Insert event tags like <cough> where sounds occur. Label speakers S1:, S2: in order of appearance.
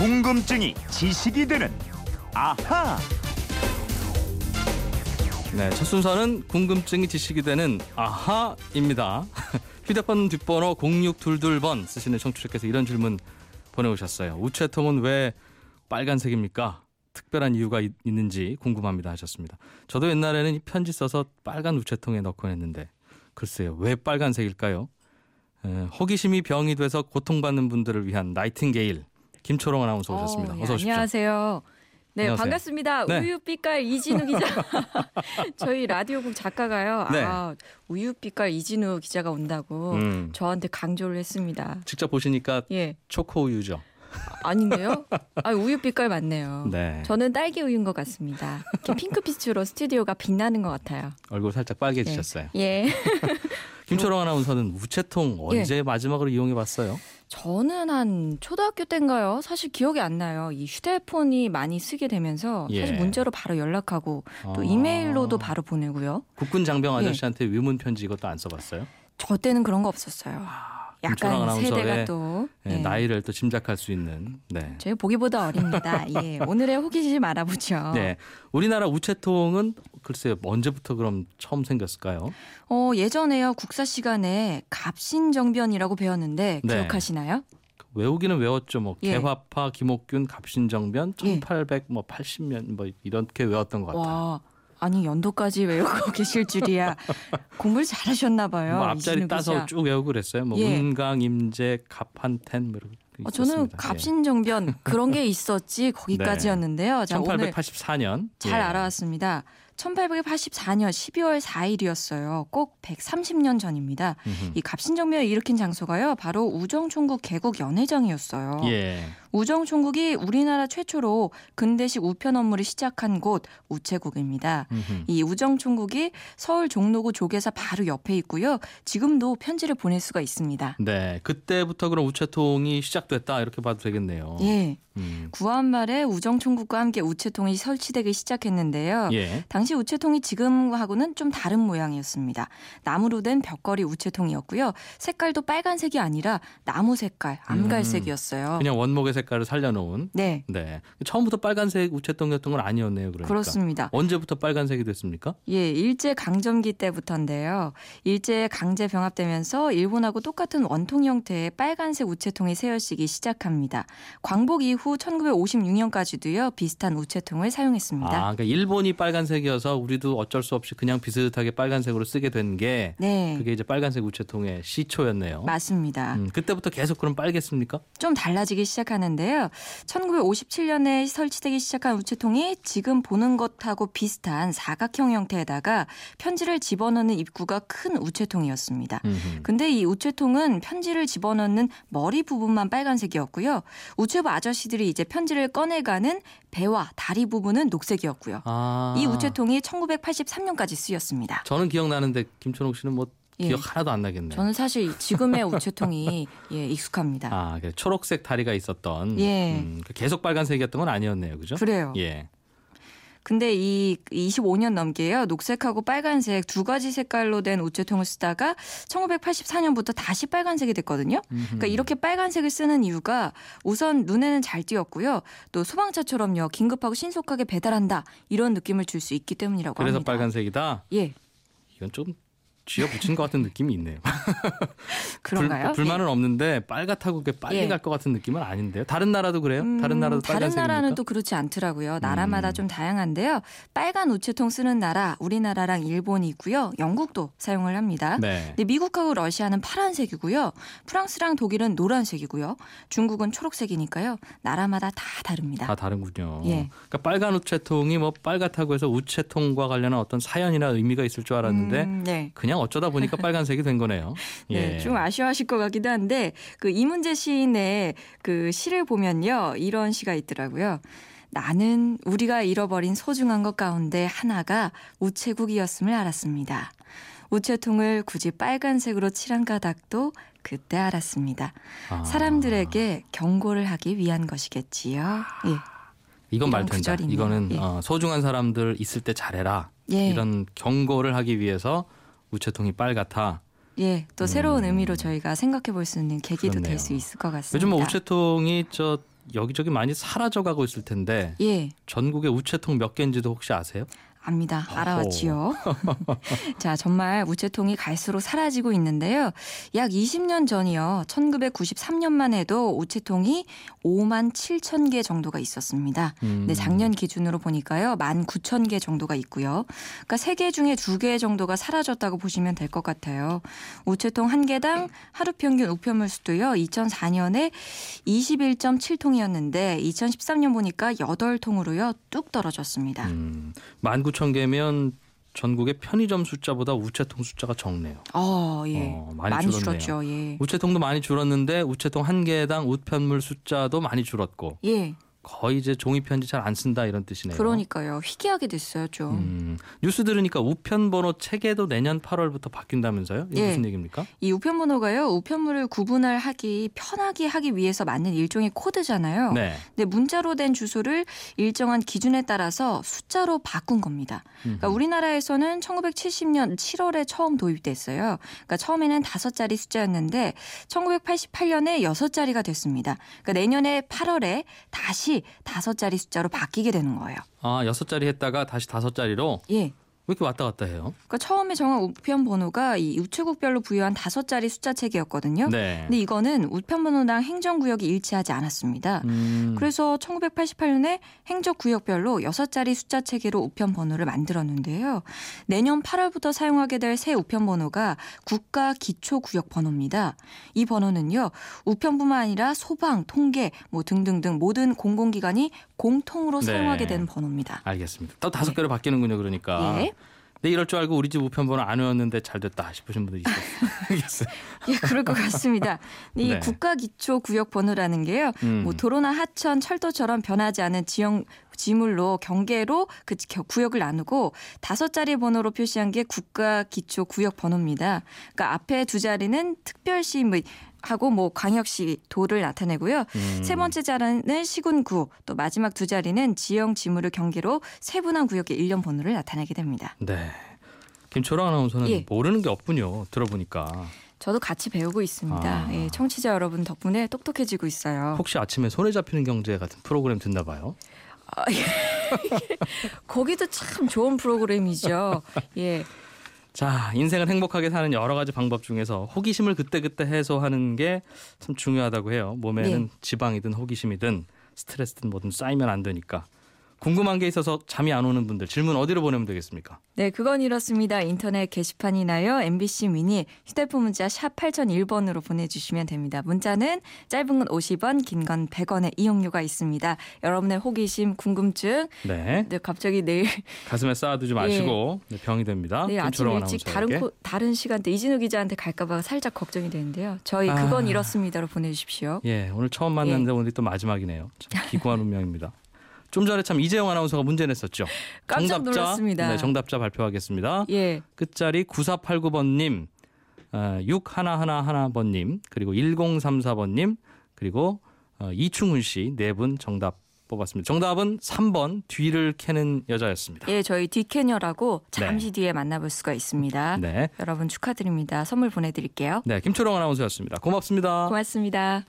S1: 궁금증이 지식이 되는 아하.
S2: 네, 첫 순서는 궁금증이 지식이 되는 아하입니다. <laughs> 휴대폰 뒷번호 0622번 쓰시는 청취자께서 이런 질문 보내오셨어요. 우체통은 왜 빨간색입니까? 특별한 이유가 있, 는지 궁금합니다 하셨습니다. 저도 옛날에는 이 편지 써서 빨간 우체통에 넣곤 했는데 글쎄요 왜 빨간색일까요? 에, 호기심이 병이 돼서 고통받는 분들을 위한 나이팅게일 김초롱 아나운서 오셨습니다.
S3: 어, 예,
S2: 어서 오십시오.
S3: 안녕하세요. 네,
S2: 안녕하세요.
S3: 반갑습니다.
S2: 네.
S3: 우유빛깔 이진우 기자. <laughs> 저희 라디오국 작가가요.
S2: 네.
S3: 아, 우유빛깔 이진우 기자가 온다고
S2: 음,
S3: 저한테 강조를 했습니다.
S2: 직접 보시니까
S3: 예,
S2: 초코 우유죠.
S3: 아닌데요? <laughs> 아, 우유빛깔 맞네요.
S2: 네.
S3: 저는 딸기 우유인 것 같습니다. 이렇게 핑크빛으로 스튜디오가 빛나는 것 같아요.
S2: 얼굴 살짝 빨개지셨어요.
S3: 예. <laughs>
S2: 김초롱 아나운서는 우체통 언제 마지막으로 이용해 봤어요?
S3: 저는 한 초등학교 때인가요? 사실 기억이 안 나요. 이 휴대폰이 많이 쓰게 되면서
S2: 예.
S3: 사실 문자로 바로 연락하고 또
S2: 아.
S3: 이메일로도 바로 보내고요.
S2: 국군 장병
S3: 예.
S2: 아저씨한테 위문 편지 이것도 안 써봤어요?
S3: 저 때는 그런 거 없었어요. 약간
S2: 아나운서의
S3: 세대가 또
S2: 네,
S3: 예.
S2: 나이를 또 짐작할 수 있는. 네.
S3: 저희 보기보다 어립니다. <laughs> 예. 오늘의 호기심 알아보죠.
S2: 네. 우리나라 우체통은 글쎄요 언제부터 그럼 처음 생겼을까요?
S3: 어, 예전에요 국사 시간에 갑신정변이라고 배웠는데
S2: 네.
S3: 기억하시나요?
S2: 외우기는 외웠죠. 뭐
S3: 예.
S2: 개화파, 김옥균, 갑신정변,
S3: 예.
S2: 1880년 뭐 이렇게 외웠던 것 같아요.
S3: 와, 아니 연도까지 외우고 <laughs> 계실 줄이야. 공부를 잘하셨나 봐요.
S2: 뭐 앞자리 따서
S3: 기자.
S2: 쭉 외우고 그랬어요. 뭐
S3: 예.
S2: 운강, 임재, 갑한텐 뭐
S3: 어, 저는.
S2: 예.
S3: 갑신정변 그런 게 있었지 <laughs> 거기까지였는데요. 자, 오늘
S2: 1884년
S3: 잘
S2: 예.
S3: 알아왔습니다. 1884년 12월 4일이었어요. 꼭 130년 전입니다.
S2: 음흠.
S3: 이 갑신정변을 일으킨 장소가요. 바로 우정총국 개국 연회장이었어요.
S2: 예.
S3: 우정총국이 우리나라 최초로 근대식 우편 업무를 시작한 곳 우체국입니다.
S2: 음흠.
S3: 이 우정총국이 서울 종로구 조계사 바로 옆에 있고요. 지금도 편지를 보낼 수가 있습니다.
S2: 네, 그때부터 그럼 우체통이 시작됐다 이렇게 봐도 되겠네요.
S3: 예.
S2: 음.
S3: 구한 말에 우정총국과 함께 우체통이 설치되기 시작했는데요.
S2: 예.
S3: 당시 우체통이 지금하고는 좀 다른 모양이었습니다. 나무로 된 벽걸이 우체통이었고요. 색깔도 빨간색이 아니라 나무 색깔, 암갈색이었어요.
S2: 음. 그냥 원목의 색깔을 살려놓은.
S3: 네,
S2: 네. 처음부터 빨간색 우체통이었던 건 아니었네요. 그러니까.
S3: 그렇습니다.
S2: 언제부터 빨간색이 됐습니까?
S3: 예, 일제 강점기 때부터인데요. 일제 강제 병합되면서 일본하고 똑같은 원통 형태의 빨간색 우체통이 세워지기 시작합니다. 광복 이후 1956년까지도요 비슷한 우체통을 사용했습니다.
S2: 아, 그러니까 일본이 빨간색이어서 우리도 어쩔 수 없이 그냥 비슷하게 빨간색으로 쓰게 된게
S3: 네,
S2: 그게 이제 빨간색 우체통의 시초였네요.
S3: 맞습니다.
S2: 음, 그때부터 계속 그럼 빨겠습니까?
S3: 좀 달라지기 시작하는데요. 1957년에 설치되기 시작한 우체통이 지금 보는 것하고 비슷한 사각형 형태에다가 편지를 집어넣는 입구가 큰 우체통이었습니다.
S2: 음흠.
S3: 근데 이 우체통은 편지를 집어넣는 머리 부분만 빨간색이었고요. 우체부 아저씨 들이 이제 편지를 꺼내가는 배와 다리 부분은 녹색이었고요.
S2: 아.
S3: 이 우체통이 1983년까지 쓰였습니다.
S2: 저는 기억나는데 김천옥 씨는 뭐
S3: 예.
S2: 기억 하나도 안 나겠네요.
S3: 저는 사실 지금의 <laughs> 우체통이 예, 익숙합니다.
S2: 아, 그 초록색 다리가 있었던
S3: 예.
S2: 음, 그 계속 빨간색이었던 건 아니었네요. 그죠?
S3: 그래요.
S2: 예.
S3: 근데 이 25년 넘게요. 녹색하고 빨간색 두 가지 색깔로 된 우체통을 쓰다가 1984년부터 다시 빨간색이 됐거든요. 그러니까 이렇게 빨간색을 쓰는 이유가 우선 눈에는 잘 띄었고요. 또 소방차처럼요. 긴급하고 신속하게 배달한다. 이런 느낌을 줄 수 있기 때문이라고
S2: 그래서
S3: 합니다.
S2: 빨간색이다.
S3: 예.
S2: 이건 좀 쥐어 붙인 것 같은 느낌이 있네요. <laughs>
S3: 그런가요?
S2: 불, 만은 없는데 빨갛다고 그게 빨리
S3: 예.
S2: 갈것 같은 느낌은 아닌데요. 다른 나라도 그래요?
S3: 음,
S2: 다른 나라도
S3: 다른
S2: 빨간색입니까?
S3: 나라는 또 그렇지 않더라고요. 나라마다
S2: 음.
S3: 좀 다양한데요. 빨간 우체통 쓰는 나라 우리나라랑 일본이 있고요. 영국도 사용을 합니다.
S2: 네.
S3: 근데 미국하고 러시아는 파란색이고요. 프랑스랑 독일은 노란색이고요. 중국은 초록색이니까요. 나라마다 다 다릅니다.
S2: 다 다른군요.
S3: 예.
S2: 그러니까 빨간 우체통이 뭐 빨갛다고 해서 우체통과 관련한 어떤 사연이나 의미가 있을 줄 알았는데
S3: 음, 네.
S2: 그냥 어쩌다 보니까 <laughs> 빨간색이 된 거네요. 예.
S3: 네, 좀 아쉬워하실 것 같기도 한데 그 이문재 시인의 그 시를 보면요 이런 시가 있더라고요. 나는 우리가 잃어버린 소중한 것 가운데 하나가 우체국이었음을 알았습니다. 우체통을 굳이 빨간색으로 칠한 까닭도 그때 알았습니다.
S2: 아.
S3: 사람들에게 경고를 하기 위한 것이겠지요. 예.
S2: 이건 말 된다.
S3: 구절이네요.
S2: 이거는
S3: 예.
S2: 어, 소중한 사람들 있을 때 잘해라.
S3: 예.
S2: 이런 경고를 하기 위해서 우체통이 빨갛다.
S3: 예, 또 새로운
S2: 음.
S3: 의미로 저희가 생각해 볼 수 있는 계기도. 될 수 있을 것 같습니다.
S2: 요즘 뭐 우체통이 저 여기저기 많이 사라져가고 있을 텐데
S3: 예.
S2: 전국에 우체통 몇 개인지도 혹시 아세요?
S3: 압니다. 알아왔지요. <laughs> 자, 정말 우체통이 갈수록 사라지고 있는데요. 약 20년 전이요. 1993년만 해도 우체통이 5만 7천 개 정도가 있었습니다.
S2: 음.
S3: 네, 작년 기준으로 보니까요. 1만 9천 개 정도가 있고요. 그러니까 세개 중에 두개 정도가 사라졌다고 보시면 될 것 같아요. 우체통 한 개당 하루 평균 우편물 수도요. 2004년에 21.7통이었는데 2013년 보니까 8통으로요. 뚝 떨어졌습니다.
S2: 음, 19,000개면 전국의 편의점 숫자보다 우체통 숫자가 적네요.
S3: 어, 예.
S2: 어, 많이
S3: 많이. 줄었죠. 예.
S2: 우체통도 많이 줄었는데 우체통 한 개당 우편물 숫자도 많이 줄었고
S3: 예.
S2: 거의 이제 종이 편지 잘 안 쓴다 이런 뜻이네요.
S3: 그러니까요. 희귀하게 됐어요, 좀.
S2: 음, 뉴스 들으니까 우편 번호 체계도 내년 8월부터 바뀐다면서요? 이게
S3: 예.
S2: 무슨 얘기입니까?
S3: 이 우편 번호가요. 우편물을 구분을 하기 편하게 하기 위해서 만든 일종의 코드잖아요.
S2: 네.
S3: 근데 문자로 된 주소를 일정한 기준에 따라서 숫자로 바꾼 겁니다. 그러니까. 우리나라에서는 1970년 7월에 처음 도입됐어요. 그러니까 처음에는 다섯 자리 숫자였는데 1988년에 여섯 자리가 됐습니다. 그러니까 내년에 8월에 다시 다섯 자리 숫자로 바뀌게 되는 거예요.
S2: 아 여섯 자리 했다가 다시 다섯 자리로
S3: 예.
S2: 왜 이렇게 왔다 갔다 해요?
S3: 그러니까 처음에 정한 우편 번호가 이 우체국별로 부여한 다섯 자리 숫자 체계였거든요.
S2: 네.
S3: 근데 이거는 우편 번호랑 행정 구역이 일치하지 않았습니다.
S2: 음,
S3: 그래서 1988년에 행정 구역별로 여섯 자리 숫자 체계로 우편 번호를 만들었는데요. 내년 8월부터 사용하게 될 새 우편 번호가 국가 기초 구역 번호입니다. 이 번호는요. 우편뿐만 아니라 소방, 통계 뭐 등등등 모든 공공기관이 공통으로
S2: 네.
S3: 사용하게 되는 번호입니다.
S2: 알겠습니다. 또 다섯 개로 바뀌는군요. 그러니까.
S3: 예.
S2: 네 이럴 줄 알고 우리 집 우편 번호 안 외웠는데 잘 됐다 싶으신 분들 있었어요. <laughs>
S3: 예, 그럴 것 같습니다. 이
S2: 네.
S3: 국가 기초 구역 번호라는 게요.
S2: 음.
S3: 뭐 도로나 하천, 철도처럼 변하지 않은 지형 지물로 경계로 그 겨- 구역을 나누고 다섯 자리 번호로 표시한 게 국가 기초 구역 번호입니다. 그러니까 앞에 두 자리는 특별시 뭐 하고 뭐 광역시 도를 나타내고요.
S2: 음.
S3: 세 번째 자리는 시군구, 또 마지막 두 자리는 지형 지물을 경계로 세분한 구역의 일련 번호를 나타내게 됩니다.
S2: 네. 김초랑 아나운서는
S3: 예.
S2: 모르는 게 없군요. 들어보니까
S3: 저도 같이 배우고 있습니다.
S2: 아.
S3: 예, 청취자 여러분 덕분에 똑똑해지고 있어요.
S2: 혹시 아침에 손에 잡히는 경제 같은 프로그램 듣나 봐요. <laughs>
S3: 거기도 참 좋은 프로그램이죠. 예.
S2: 자, 인생을 행복하게 사는 여러 가지 방법 중에서 호기심을 그때그때 해소하는 게 참 중요하다고 해요. 몸에는
S3: 네.
S2: 지방이든 호기심이든 스트레스든 뭐든 쌓이면 안 되니까. 궁금한 게 있어서 잠이 안 오는 분들 질문 어디로 보내면 되겠습니까?
S3: 네, 그건 이렇습니다. 인터넷 게시판이나요. MBC 미니 휴대폰 문자 샵 8001번으로 보내주시면 됩니다. 문자는 짧은 건 50원, 긴 건 100원의 이용료가 있습니다. 여러분의 호기심, 궁금증,
S2: 네.
S3: 네, 갑자기 내일
S2: 가슴에 쌓아두지 마시고 네, 병이 됩니다.
S3: 내일 아침
S2: 김초롱
S3: 일찍. 다른 코, 다른 시간대 이진우 기자한테 갈까봐 살짝 걱정이 되는데요. 저희
S2: 아.
S3: 그건 이렇습니다로 보내주십시오.
S2: 예, 오늘 처음 만났는데 오늘이 또 마지막이네요. 참 기구한 운명입니다. <laughs> 좀 전에 참 이재용 아나운서가 문제 냈었죠.
S3: 깜짝
S2: 정답자,
S3: 놀랐습니다.
S2: 네, 정답자 발표하겠습니다.
S3: 예,
S2: 끝자리 9489번님, 어, 6111번님, 그리고 1034번님, 그리고 어, 이충훈 씨 네 분 정답 뽑았습니다. 정답은 3번 뒤를 캐는 여자였습니다.
S3: 예, 저희 디캐녀라고 잠시 뒤에 만나볼 수가 있습니다.
S2: 네.
S3: 여러분 축하드립니다. 선물 보내드릴게요.
S2: 네, 김초롱 아나운서였습니다. 고맙습니다.
S3: 고맙습니다.